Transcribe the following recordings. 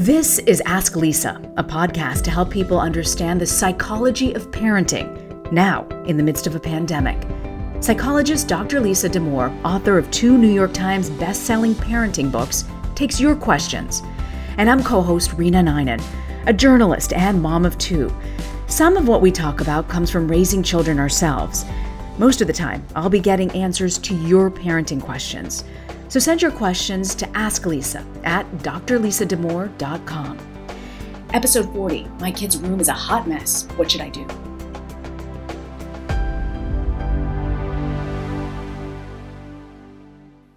This is Ask Lisa, a podcast to help people understand the psychology of parenting now in the midst of a pandemic. Psychologist Dr. Lisa Damour, author of two New York Times best-selling parenting books, takes your questions. And I'm co-host Rena Ninan, a journalist and mom of two. Some of what we talk about comes from raising children ourselves. Most of the time, I'll be getting answers to your parenting questions. So send your questions to Ask Lisa at drlisadamour.com. Episode 40 My kid's room is a hot mess. What should I do?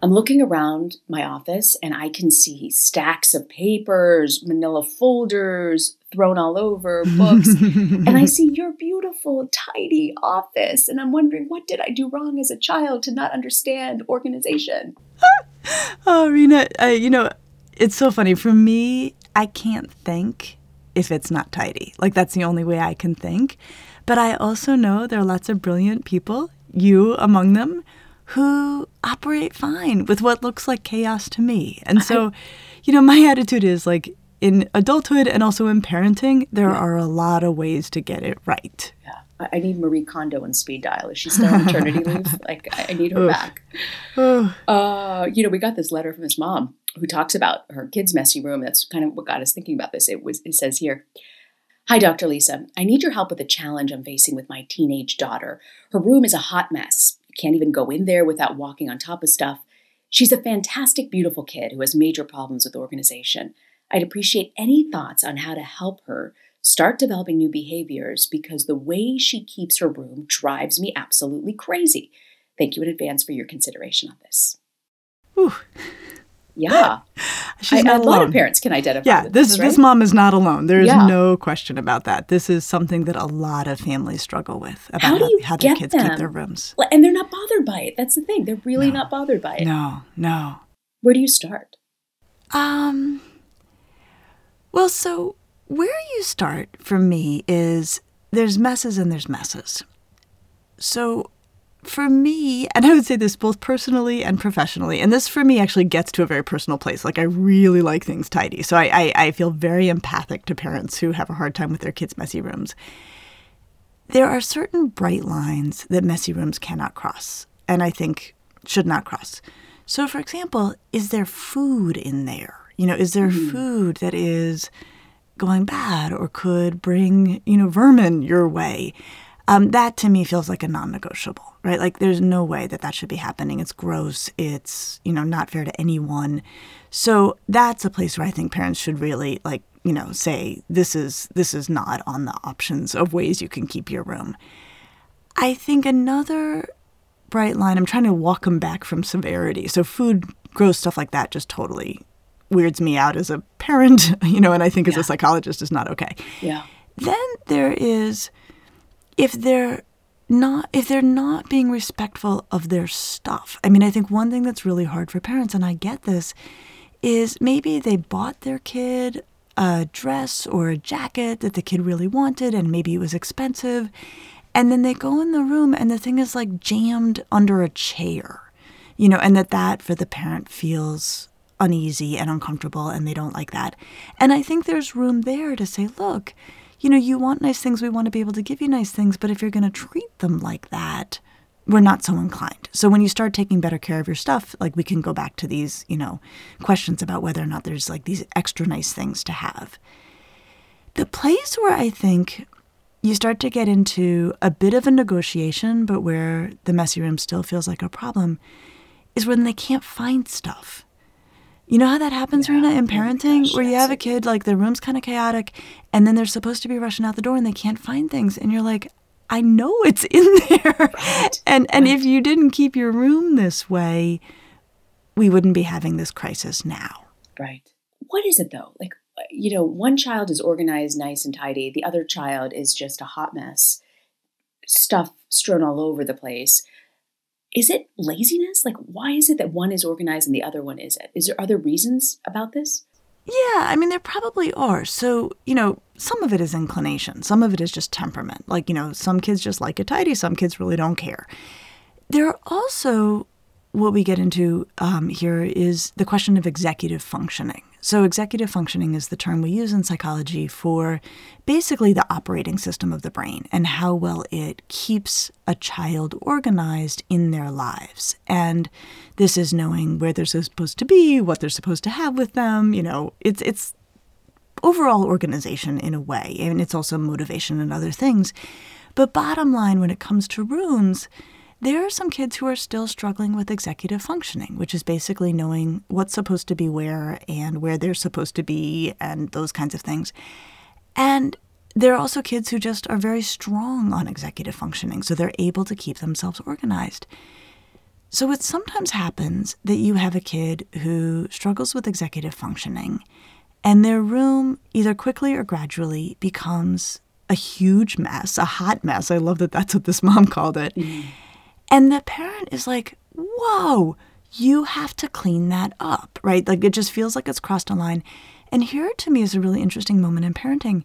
I'm looking around my office and I can see stacks of papers, manila folders thrown all over, books. and I see your beautiful, tidy office. And I'm wondering, what did I do wrong as a child to not understand organization? oh, Rena, uh, you know, it's so funny. For me, I can't think if it's not tidy. Like, that's the only way I can think. But I also know there are lots of brilliant people, you among them, who operate fine with what looks like chaos to me. And so, you know, my attitude is like in adulthood and also in parenting, there yeah. are a lot of ways to get it right. Yeah. I need Marie Kondo in speed dial. Is she still on maternity leave? Like, I need her back. Uh, you know, we got this letter from his mom who talks about her kid's messy room. That's kind of what got us thinking about this. It was. It says here. Hi, Dr. Lisa. I need your help with a challenge I'm facing with my teenage daughter. Her room is a hot mess You can't even go in there without walking on top of stuff. She's a fantastic, beautiful kid who has major problems with organization. I'd appreciate any thoughts on how to help her start developing new behaviors because the way she keeps her room drives me absolutely crazy. Thank you in advance for your consideration on this. Ooh. Yeah. She's I, not a alone. lot of parents can identify yeah, this, this, right? this mom is not alone. There's yeah. no question about that. This is something that a lot of families struggle with about how, do you how, how their kids them? keep their rooms. And they're not bothered by it. That's the thing. They're really no. not bothered by it. No, no. Where do you start? Um Well, so where you start for me is there's messes and there's messes. So for me, and I would say this both personally and professionally, and this for me actually gets to a very personal place. Like I really like things tidy. So I, I, I, feel very empathic to parents who have a hard time with their kids' messy rooms. There are certain bright lines that messy rooms cannot cross, and I think should not cross. So for example, is there food in there? You know, is there mm. food that is going bad or could bring, you know, vermin your way? Um, that to me feels like a non-negotiable, right? Like there's no way that that should be happening. It's gross. It's you know not fair to anyone. So that's a place where I think parents should really like you know say this is this is not on the options of ways you can keep your room. I think another bright line. I'm trying to walk them back from severity. So food, gross stuff like that just totally weirds me out as a parent, you know, and I think as a psychologist is not okay. Yeah. Then there is if they're not if they're not being respectful of their stuff. I mean, I think one thing that's really hard for parents and I get this is maybe they bought their kid a dress or a jacket that the kid really wanted and maybe it was expensive and then they go in the room and the thing is like jammed under a chair. You know, and that that for the parent feels uneasy and uncomfortable and they don't like that. And I think there's room there to say, look, you know, you want nice things, we want to be able to give you nice things, but if you're going to treat them like that, we're not so inclined. So when you start taking better care of your stuff, like we can go back to these, you know, questions about whether or not there's like these extra nice things to have. The place where I think you start to get into a bit of a negotiation, but where the messy room still feels like a problem, is when they can't find stuff. You know how that happens, yeah. Rena, in parenting, gosh, where you have a kid, like the room's kind of chaotic, and then they're supposed to be rushing out the door and they can't find things. And you're like, I know it's in there. Right. And and right. if you didn't keep your room this way, we wouldn't be having this crisis now. Right. What is it though? Like you know, one child is organized, nice and tidy. The other child is just a hot mess. Stuff strewn all over the place is it laziness? Like, why is it that one is organized and the other one isn't? Is there other reasons about this? Yeah, I mean, there probably are. So, you know, some of it is inclination, some of it is just temperament. Like, you know, some kids just like it tidy, some kids really don't care. There are also what we get into um, here is the question of executive functioning. So, executive functioning is the term we use in psychology for basically the operating system of the brain and how well it keeps a child organized in their lives. And this is knowing where they're supposed to be, what they're supposed to have with them. You know, it's it's overall organization in a way, and it's also motivation and other things. But bottom line, when it comes to rooms, there are some kids who are still struggling with executive functioning, which is basically knowing what's supposed to be where and where they're supposed to be and those kinds of things. And there are also kids who just are very strong on executive functioning, so they're able to keep themselves organized. So it sometimes happens that you have a kid who struggles with executive functioning, and their room, either quickly or gradually, becomes a huge mess, a hot mess. I love that that's what this mom called it. Mm-hmm. And the parent is like, whoa, you have to clean that up, right? Like it just feels like it's crossed a line. And here to me is a really interesting moment in parenting.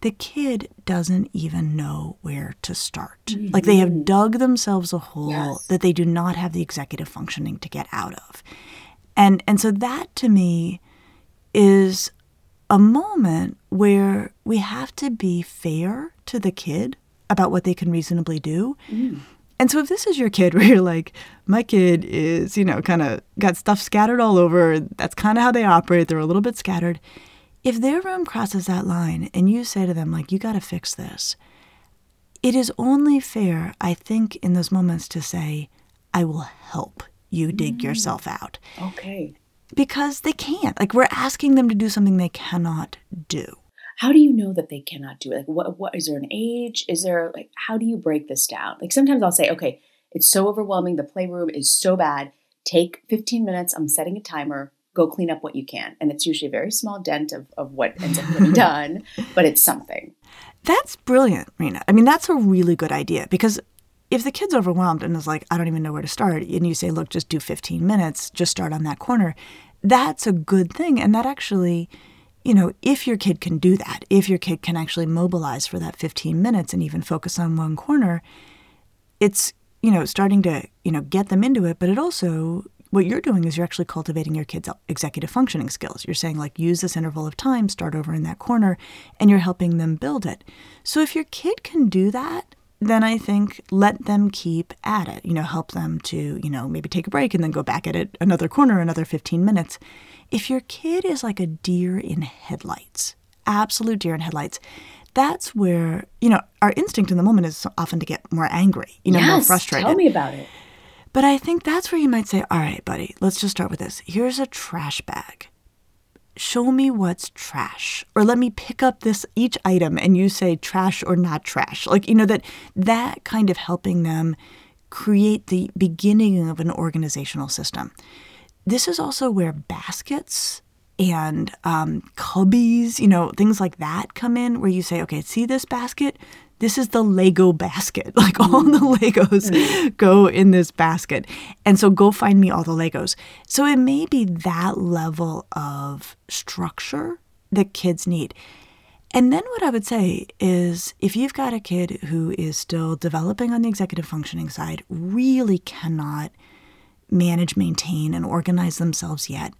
The kid doesn't even know where to start. Mm-hmm. Like they have dug themselves a hole yes. that they do not have the executive functioning to get out of. And and so that to me is a moment where we have to be fair to the kid about what they can reasonably do. Mm. And so if this is your kid where you're like, my kid is, you know, kind of got stuff scattered all over, that's kind of how they operate, they're a little bit scattered. If their room crosses that line and you say to them, like, you got to fix this, it is only fair, I think, in those moments to say, I will help you dig mm. yourself out. Okay. Because they can't. Like, we're asking them to do something they cannot do how do you know that they cannot do it? Like, what, what is there an age? Is there like, how do you break this down? Like, sometimes I'll say, okay, it's so overwhelming. The playroom is so bad. Take 15 minutes. I'm setting a timer. Go clean up what you can. And it's usually a very small dent of, of what ends up being done, but it's something. That's brilliant, Rena. I mean, that's a really good idea because if the kid's overwhelmed and is like, I don't even know where to start, and you say, look, just do 15 minutes, just start on that corner, that's a good thing. And that actually you know, if your kid can do that, if your kid can actually mobilize for that 15 minutes and even focus on one corner, it's, you know, starting to, you know, get them into it, but it also what you're doing is you're actually cultivating your kids' executive functioning skills. You're saying, like, use this interval of time, start over in that corner, and you're helping them build it. So if your kid can do that, then I think let them keep at it. You know, help them to, you know, maybe take a break and then go back at it another corner, another 15 minutes. If your kid is like a deer in headlights, absolute deer in headlights, that's where, you know, our instinct in the moment is often to get more angry, you know, yes, more frustrated. Tell me about it. But I think that's where you might say, all right, buddy, let's just start with this. Here's a trash bag. Show me what's trash. Or let me pick up this each item and you say trash or not trash. Like, you know, that that kind of helping them create the beginning of an organizational system. This is also where baskets and um, cubbies, you know, things like that come in, where you say, okay, see this basket? this is the Lego basket. Like all the Legos mm. go in this basket. And so go find me all the Legos. So it may be that level of structure that kids need. And then what I would say is if you've got a kid who is still developing on the executive functioning side, really cannot manage, maintain, and organize themselves yet,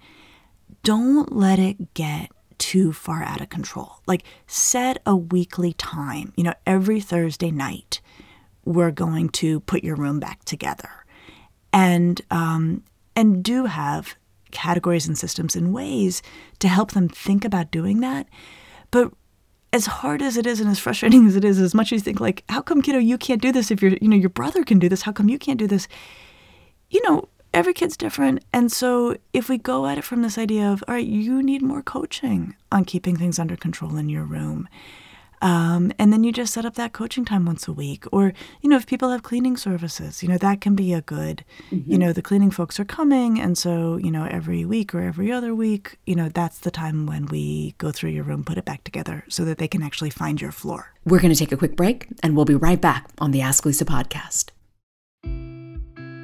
don't let it get too far out of control. Like set a weekly time, you know, every Thursday night, we're going to put your room back together. And um, and do have categories and systems and ways to help them think about doing that. But as hard as it is and as frustrating as it is, as much as you think like, how come kiddo you can't do this if your you know your brother can do this? How come you can't do this? You know, every kid's different. And so if we go at it from this idea of, all right, you need more coaching on keeping things under control in your room. Um, and then you just set up that coaching time once a week. Or, you know, if people have cleaning services, you know, that can be a good, mm-hmm. you know, the cleaning folks are coming. And so, you know, every week or every other week, you know, that's the time when we go through your room, put it back together so that they can actually find your floor. We're going to take a quick break and we'll be right back on the Ask Lisa podcast.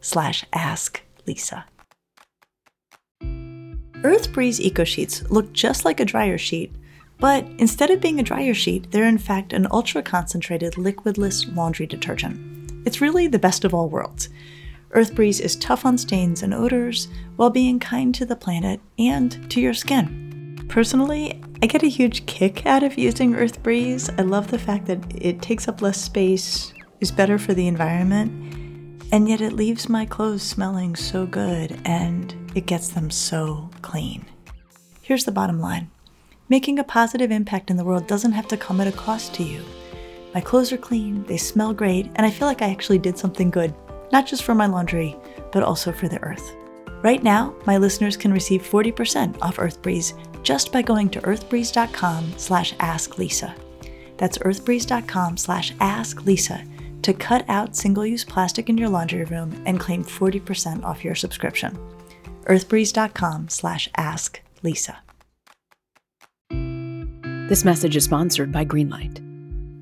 slash ask Lisa. Earth Breeze Eco Sheets look just like a dryer sheet, but instead of being a dryer sheet, they're in fact an ultra concentrated liquidless laundry detergent. It's really the best of all worlds. Earth Breeze is tough on stains and odors while being kind to the planet and to your skin. Personally, I get a huge kick out of using Earth Breeze. I love the fact that it takes up less space, is better for the environment, and yet it leaves my clothes smelling so good and it gets them so clean. Here's the bottom line making a positive impact in the world doesn't have to come at a cost to you. My clothes are clean, they smell great, and I feel like I actually did something good, not just for my laundry, but also for the earth. Right now, my listeners can receive 40% off EarthBreeze just by going to earthbreeze.com slash asklisa. That's earthbreeze.com slash asklisa to cut out single use plastic in your laundry room and claim 40% off your subscription. earthbreeze.com slash ask Lisa. This message is sponsored by Greenlight.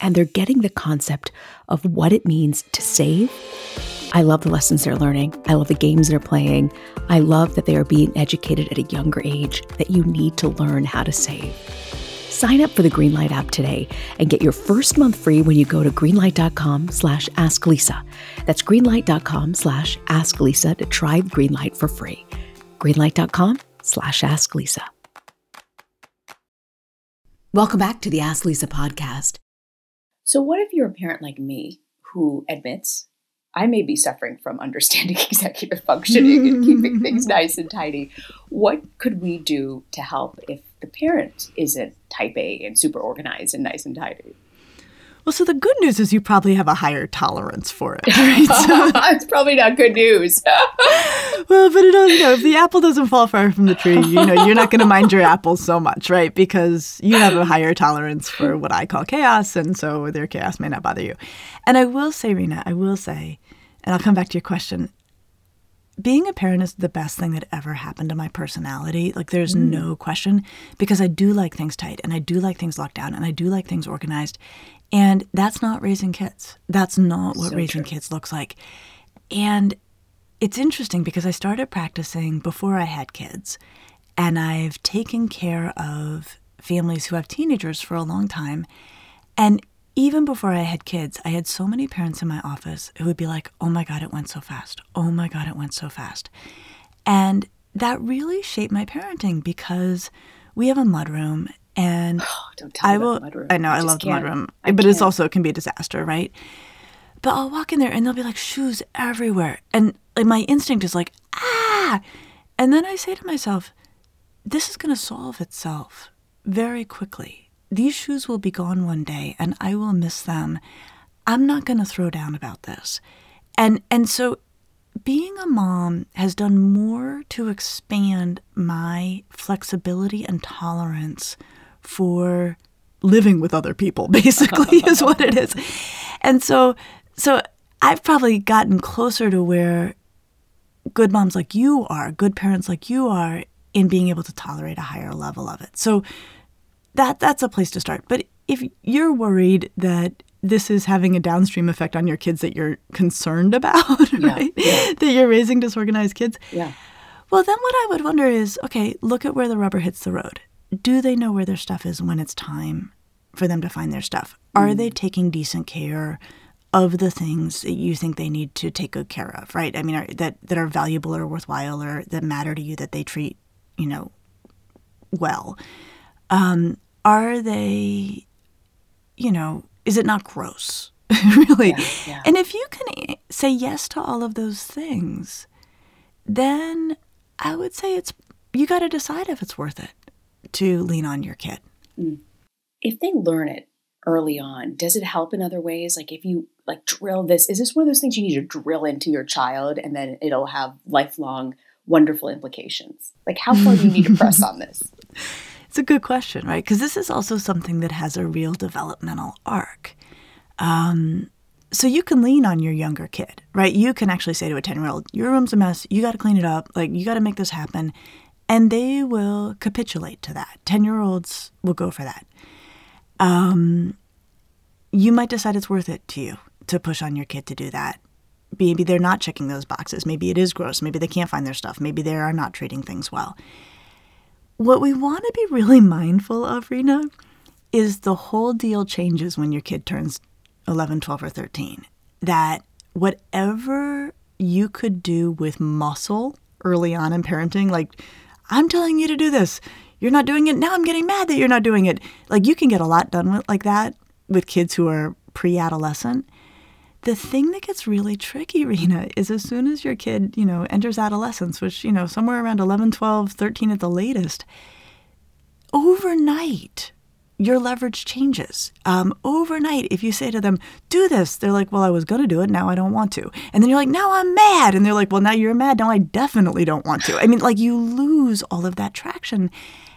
and they're getting the concept of what it means to save. I love the lessons they're learning. I love the games they're playing. I love that they are being educated at a younger age that you need to learn how to save. Sign up for the Greenlight app today and get your first month free when you go to greenlight.com slash asklisa. That's greenlight.com slash asklisa to try Greenlight for free. greenlight.com slash asklisa. Welcome back to the Ask Lisa podcast. So, what if you're a parent like me who admits I may be suffering from understanding executive functioning and keeping things nice and tidy? What could we do to help if the parent isn't type A and super organized and nice and tidy? Well, so the good news is you probably have a higher tolerance for it. Right? So, it's probably not good news. well, but it you know, if the apple doesn't fall far from the tree, you know, you're not going to mind your apples so much, right? Because you have a higher tolerance for what I call chaos, and so their chaos may not bother you. And I will say, Rena, I will say, and I'll come back to your question. Being a parent is the best thing that ever happened to my personality. Like, there's mm. no question because I do like things tight and I do like things locked down and I do like things organized. And that's not raising kids. That's not what so raising true. kids looks like. And it's interesting because I started practicing before I had kids, and I've taken care of families who have teenagers for a long time. And even before I had kids, I had so many parents in my office who would be like, oh my God, it went so fast. Oh my God, it went so fast. And that really shaped my parenting because we have a mudroom and oh, I will. I know I, I love the mudroom, but it's also it can be a disaster, right? But I'll walk in there and there'll be like shoes everywhere, and like my instinct is like ah, and then I say to myself, this is going to solve itself very quickly. These shoes will be gone one day, and I will miss them. I'm not going to throw down about this, and and so being a mom has done more to expand my flexibility and tolerance for living with other people basically is what it is. And so so i've probably gotten closer to where good moms like you are good parents like you are in being able to tolerate a higher level of it. So that that's a place to start. But if you're worried that this is having a downstream effect on your kids that you're concerned about yeah, right yeah. that you're raising disorganized kids yeah. well then what i would wonder is okay look at where the rubber hits the road do they know where their stuff is when it's time for them to find their stuff? Are they mm. taking decent care of the things that you think they need to take good care of, right? I mean, are, that that are valuable or worthwhile or that matter to you that they treat, you know, well. Um, are they, you know, is it not gross? really? Yeah, yeah. And if you can say yes to all of those things, then I would say it's you got to decide if it's worth it to lean on your kid. Mm. If they learn it early on, does it help in other ways? Like if you like drill this, is this one of those things you need to drill into your child and then it'll have lifelong wonderful implications? Like how far do you need to press on this? It's a good question, right? Because this is also something that has a real developmental arc. Um, so you can lean on your younger kid, right? You can actually say to a 10 year old, Your room's a mess. You got to clean it up. Like, you got to make this happen and they will capitulate to that. 10 year olds will go for that. Um, you might decide it's worth it to you to push on your kid to do that. Maybe they're not checking those boxes. Maybe it is gross. Maybe they can't find their stuff. Maybe they are not treating things well. What we want to be really mindful of, Rena, is the whole deal changes when your kid turns 11, 12, or 13. That whatever you could do with muscle early on in parenting, like I'm telling you to do this. You're not doing it. Now I'm getting mad that you're not doing it. Like you can get a lot done with, like that with kids who are pre adolescent. The thing that gets really tricky, Rena, is as soon as your kid, you know, enters adolescence, which, you know, somewhere around 11, 12, 13 at the latest, overnight, your leverage changes. Um, overnight, if you say to them, do this, they're like, well, I was going to do it. Now I don't want to. And then you're like, now I'm mad. And they're like, well, now you're mad. Now I definitely don't want to. I mean, like you lose all of that traction.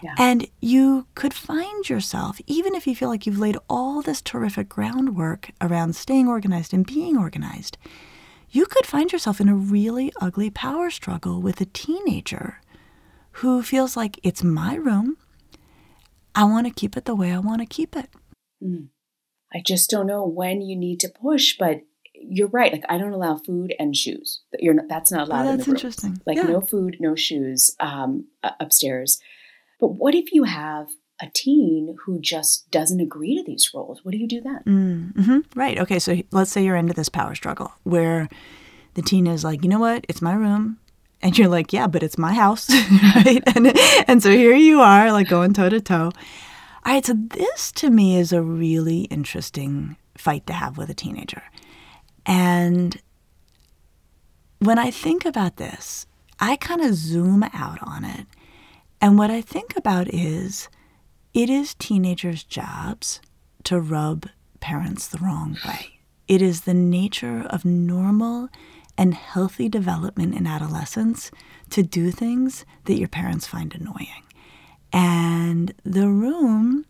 Yeah. And you could find yourself, even if you feel like you've laid all this terrific groundwork around staying organized and being organized, you could find yourself in a really ugly power struggle with a teenager who feels like it's my room I want to keep it the way I want to keep it. Mm. I just don't know when you need to push, but you're right. Like I don't allow food and shoes. You're not, that's not allowed. Oh, that's in the interesting. Like yeah. no food, no shoes um, upstairs. But what if you have a teen who just doesn't agree to these roles? What do you do then? Mm, mm-hmm. Right. Okay. So let's say you're into this power struggle where the teen is like, you know what? It's my room. And you're like, yeah, but it's my house, right? And and so here you are, like going toe to toe. All right, so this to me is a really interesting fight to have with a teenager. And when I think about this, I kind of zoom out on it. And what I think about is it is teenagers' jobs to rub parents the wrong way. It is the nature of normal and healthy development in adolescence to do things that your parents find annoying. And the room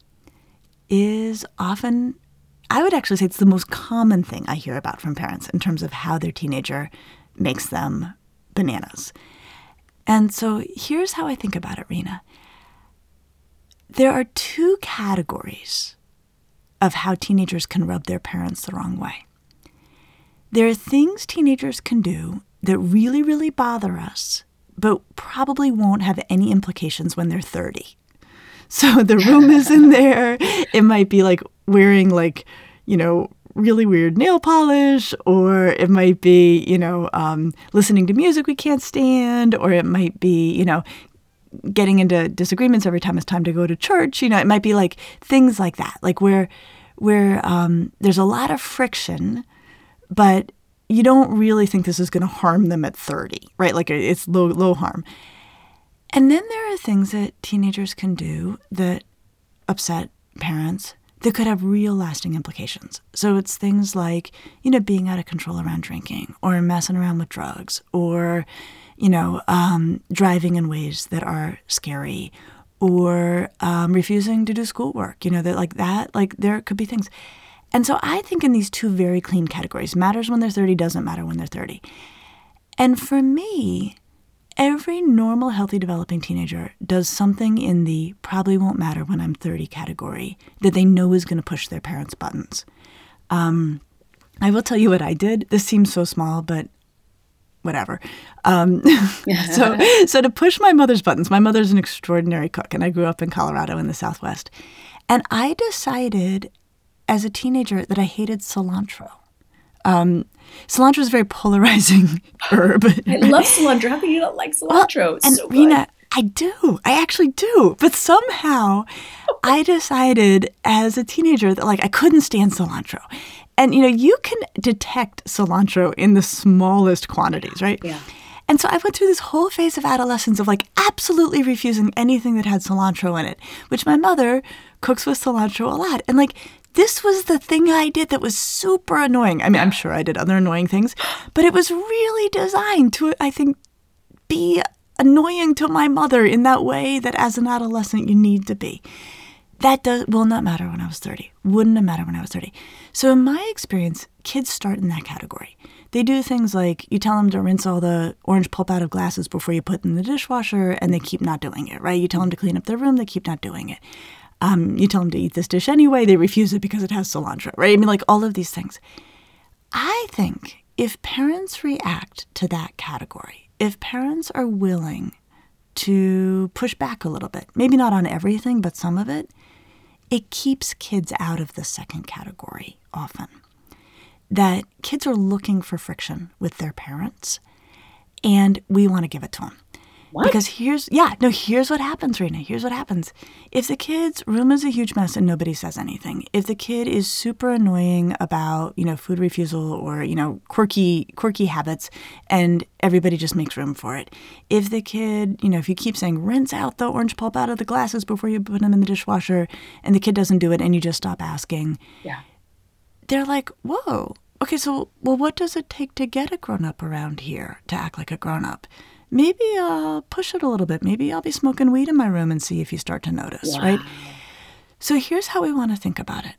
is often, I would actually say it's the most common thing I hear about from parents in terms of how their teenager makes them bananas. And so here's how I think about it, Rena. There are two categories of how teenagers can rub their parents the wrong way. There are things teenagers can do that really, really bother us, but probably won't have any implications when they're 30. So the room is in there. It might be like wearing, like, you know, really weird nail polish, or it might be, you know, um, listening to music we can't stand, or it might be, you know, getting into disagreements every time it's time to go to church. You know, it might be like things like that, like where where um, there's a lot of friction, but you don't really think this is going to harm them at 30, right? Like it's low low harm. And then there are things that teenagers can do that upset parents that could have real lasting implications. So it's things like, you know, being out of control around drinking or messing around with drugs or, you know, um, driving in ways that are scary or um, refusing to do schoolwork, you know, that like that, like there could be things. And so I think in these two very clean categories matters when they're 30, doesn't matter when they're 30. And for me, every normal, healthy, developing teenager does something in the probably won't matter when I'm 30 category that they know is going to push their parents' buttons. Um, I will tell you what I did. This seems so small, but whatever. Um, so, so to push my mother's buttons, my mother's an extraordinary cook, and I grew up in Colorado in the Southwest. And I decided as a teenager that I hated cilantro. Um, cilantro is a very polarizing herb. I love cilantro. How can you not like cilantro? Well, and so Rena, I do. I actually do. But somehow I decided as a teenager that like I couldn't stand cilantro. And you know, you can detect cilantro in the smallest quantities, right? Yeah. And so I went through this whole phase of adolescence of like absolutely refusing anything that had cilantro in it, which my mother cooks with cilantro a lot. And like this was the thing I did that was super annoying. I mean, I'm sure I did other annoying things, but it was really designed to, I think, be annoying to my mother in that way that as an adolescent you need to be. That does will not matter when I was 30. Wouldn't have mattered when I was 30. So in my experience, kids start in that category. They do things like you tell them to rinse all the orange pulp out of glasses before you put them in the dishwasher, and they keep not doing it, right? You tell them to clean up their room, they keep not doing it. Um, you tell them to eat this dish anyway, they refuse it because it has cilantro, right? I mean, like all of these things. I think if parents react to that category, if parents are willing to push back a little bit, maybe not on everything, but some of it, it keeps kids out of the second category often. That kids are looking for friction with their parents, and we want to give it to them. What? Because here's, yeah, no, here's what happens, Rena. Here's what happens. If the kid's room is a huge mess and nobody says anything, if the kid is super annoying about, you know, food refusal or, you know, quirky, quirky habits and everybody just makes room for it. If the kid, you know, if you keep saying, rinse out the orange pulp out of the glasses before you put them in the dishwasher and the kid doesn't do it and you just stop asking. Yeah. They're like, whoa, okay, so, well, what does it take to get a grown up around here to act like a grown up? Maybe I'll push it a little bit. Maybe I'll be smoking weed in my room and see if you start to notice, wow. right? So here's how we want to think about it.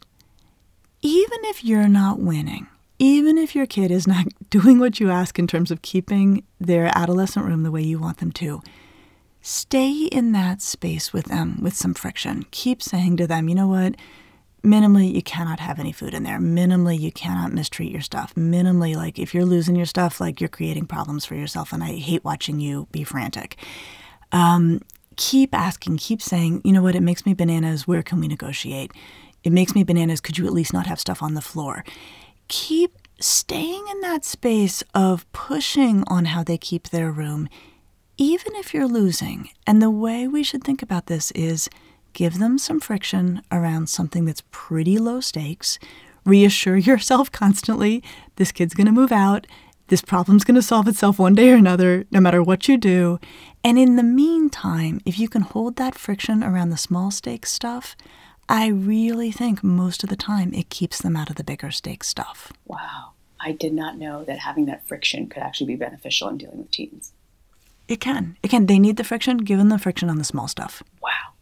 Even if you're not winning, even if your kid is not doing what you ask in terms of keeping their adolescent room the way you want them to, stay in that space with them with some friction. Keep saying to them, you know what? Minimally you cannot have any food in there. Minimally you cannot mistreat your stuff. Minimally like if you're losing your stuff like you're creating problems for yourself and i hate watching you be frantic. Um, keep asking keep saying you know what? It makes me bananas. Where can we negotiate? It makes me bananas. Could you at least not have stuff on the floor? Keep staying in that space of pushing on how they keep their room even if you're losing. And the way we should think about this is give them some friction around something that's pretty low stakes. Reassure yourself constantly this kid's going to move out. This problem's going to solve itself one day or another, no matter what you do. And in the meantime, if you can hold that friction around the small stakes stuff, I really think most of the time it keeps them out of the bigger stakes stuff. Wow. I did not know that having that friction could actually be beneficial in dealing with teens. It can. It can. They need the friction. Give them the friction on the small stuff. Wow.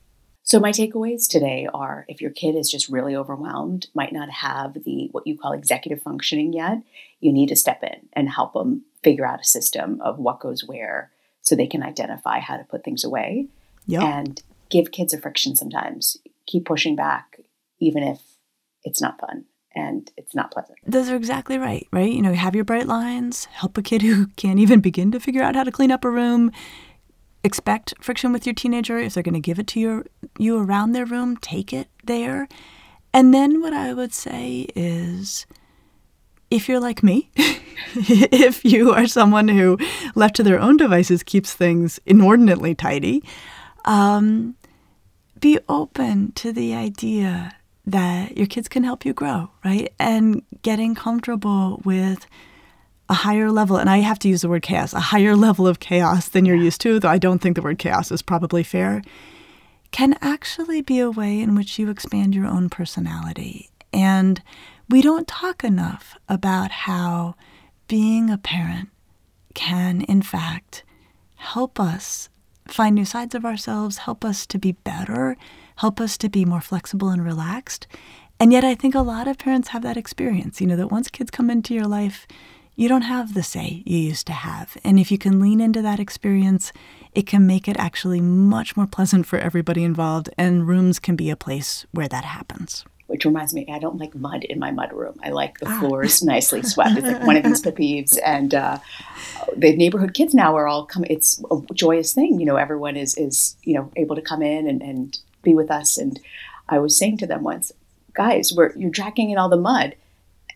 So my takeaways today are if your kid is just really overwhelmed, might not have the what you call executive functioning yet, you need to step in and help them figure out a system of what goes where so they can identify how to put things away. Yep. And give kids a friction sometimes. Keep pushing back even if it's not fun and it's not pleasant. Those are exactly right, right? You know, have your bright lines, help a kid who can't even begin to figure out how to clean up a room. Expect friction with your teenager. If they're going to give it to you, you around their room, take it there. And then what I would say is if you're like me, if you are someone who, left to their own devices, keeps things inordinately tidy, um, be open to the idea that your kids can help you grow, right? And getting comfortable with a higher level, and I have to use the word chaos, a higher level of chaos than you're used to, though I don't think the word chaos is probably fair, can actually be a way in which you expand your own personality. And we don't talk enough about how being a parent can, in fact, help us find new sides of ourselves, help us to be better, help us to be more flexible and relaxed. And yet, I think a lot of parents have that experience, you know, that once kids come into your life, you don't have the say you used to have. And if you can lean into that experience, it can make it actually much more pleasant for everybody involved, and rooms can be a place where that happens. Which reminds me, I don't like mud in my mud room. I like the ah. floors nicely swept. It's like one of these pet peeves. And uh, the neighborhood kids now are all coming. It's a joyous thing. You know, everyone is is you know able to come in and, and be with us. And I was saying to them once, guys, we're, you're dragging in all the mud.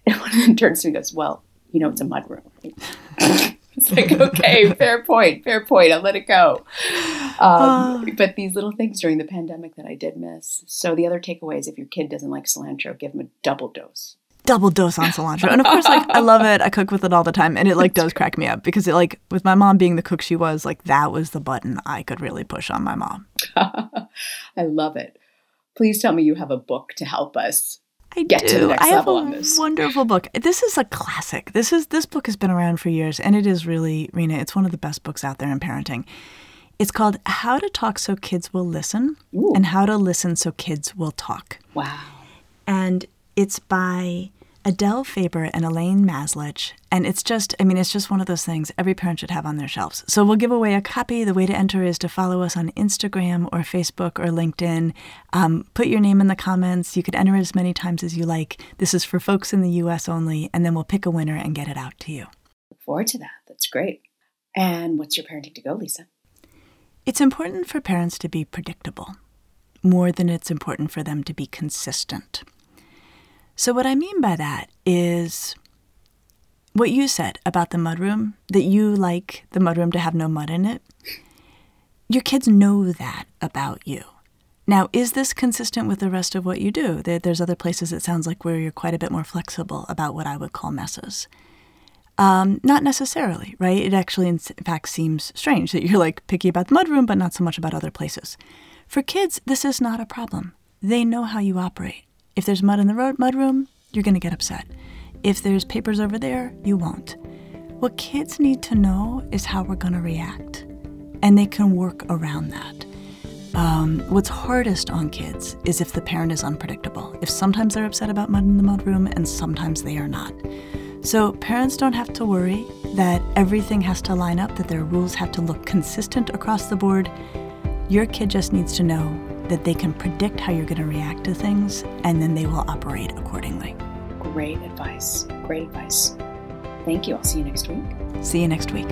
And one of them turns to me and goes, well, you know, it's a mud room. it's like, okay, fair point, fair point. I'll let it go. Um, ah. but these little things during the pandemic that I did miss. So the other takeaway is if your kid doesn't like cilantro, give them a double dose double dose on cilantro. And of course, like I love it. I cook with it all the time, and it like does crack me up because it like with my mom being the cook she was, like that was the button I could really push on my mom. I love it. Please tell me you have a book to help us I get do. to the next I have a on this. Wonderful book. This is a classic. This is this book has been around for years, and it is really, Rena. It's one of the best books out there in parenting. It's called How to Talk So Kids Will Listen Ooh. and How to Listen So Kids Will Talk. Wow. And it's by Adele Faber and Elaine Mazlish. And it's just, I mean, it's just one of those things every parent should have on their shelves. So we'll give away a copy. The way to enter is to follow us on Instagram or Facebook or LinkedIn. Um, put your name in the comments. You could enter as many times as you like. This is for folks in the US only. And then we'll pick a winner and get it out to you. Look forward to that. That's great. And what's your parenting to go, Lisa? It's important for parents to be predictable more than it's important for them to be consistent. So, what I mean by that is what you said about the mudroom, that you like the mudroom to have no mud in it. Your kids know that about you. Now, is this consistent with the rest of what you do? There's other places it sounds like where you're quite a bit more flexible about what I would call messes. Um, not necessarily, right? It actually, in fact, seems strange that you're like picky about the mudroom, but not so much about other places. For kids, this is not a problem. They know how you operate. If there's mud in the road, mud room, you're going to get upset. If there's papers over there, you won't. What kids need to know is how we're going to react, and they can work around that. Um, what's hardest on kids is if the parent is unpredictable. If sometimes they're upset about mud in the mud room and sometimes they are not. So parents don't have to worry that everything has to line up, that their rules have to look consistent across the board. Your kid just needs to know that they can predict how you're going to react to things and then they will operate accordingly. Great advice. Great advice. Thank you. I'll see you next week. See you next week.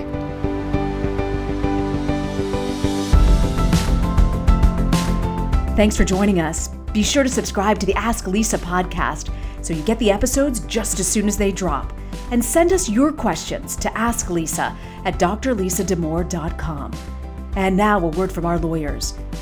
Thanks for joining us. Be sure to subscribe to the Ask Lisa podcast so you get the episodes just as soon as they drop. And send us your questions to Ask Lisa at drlisadamour.com. And now, a word from our lawyers.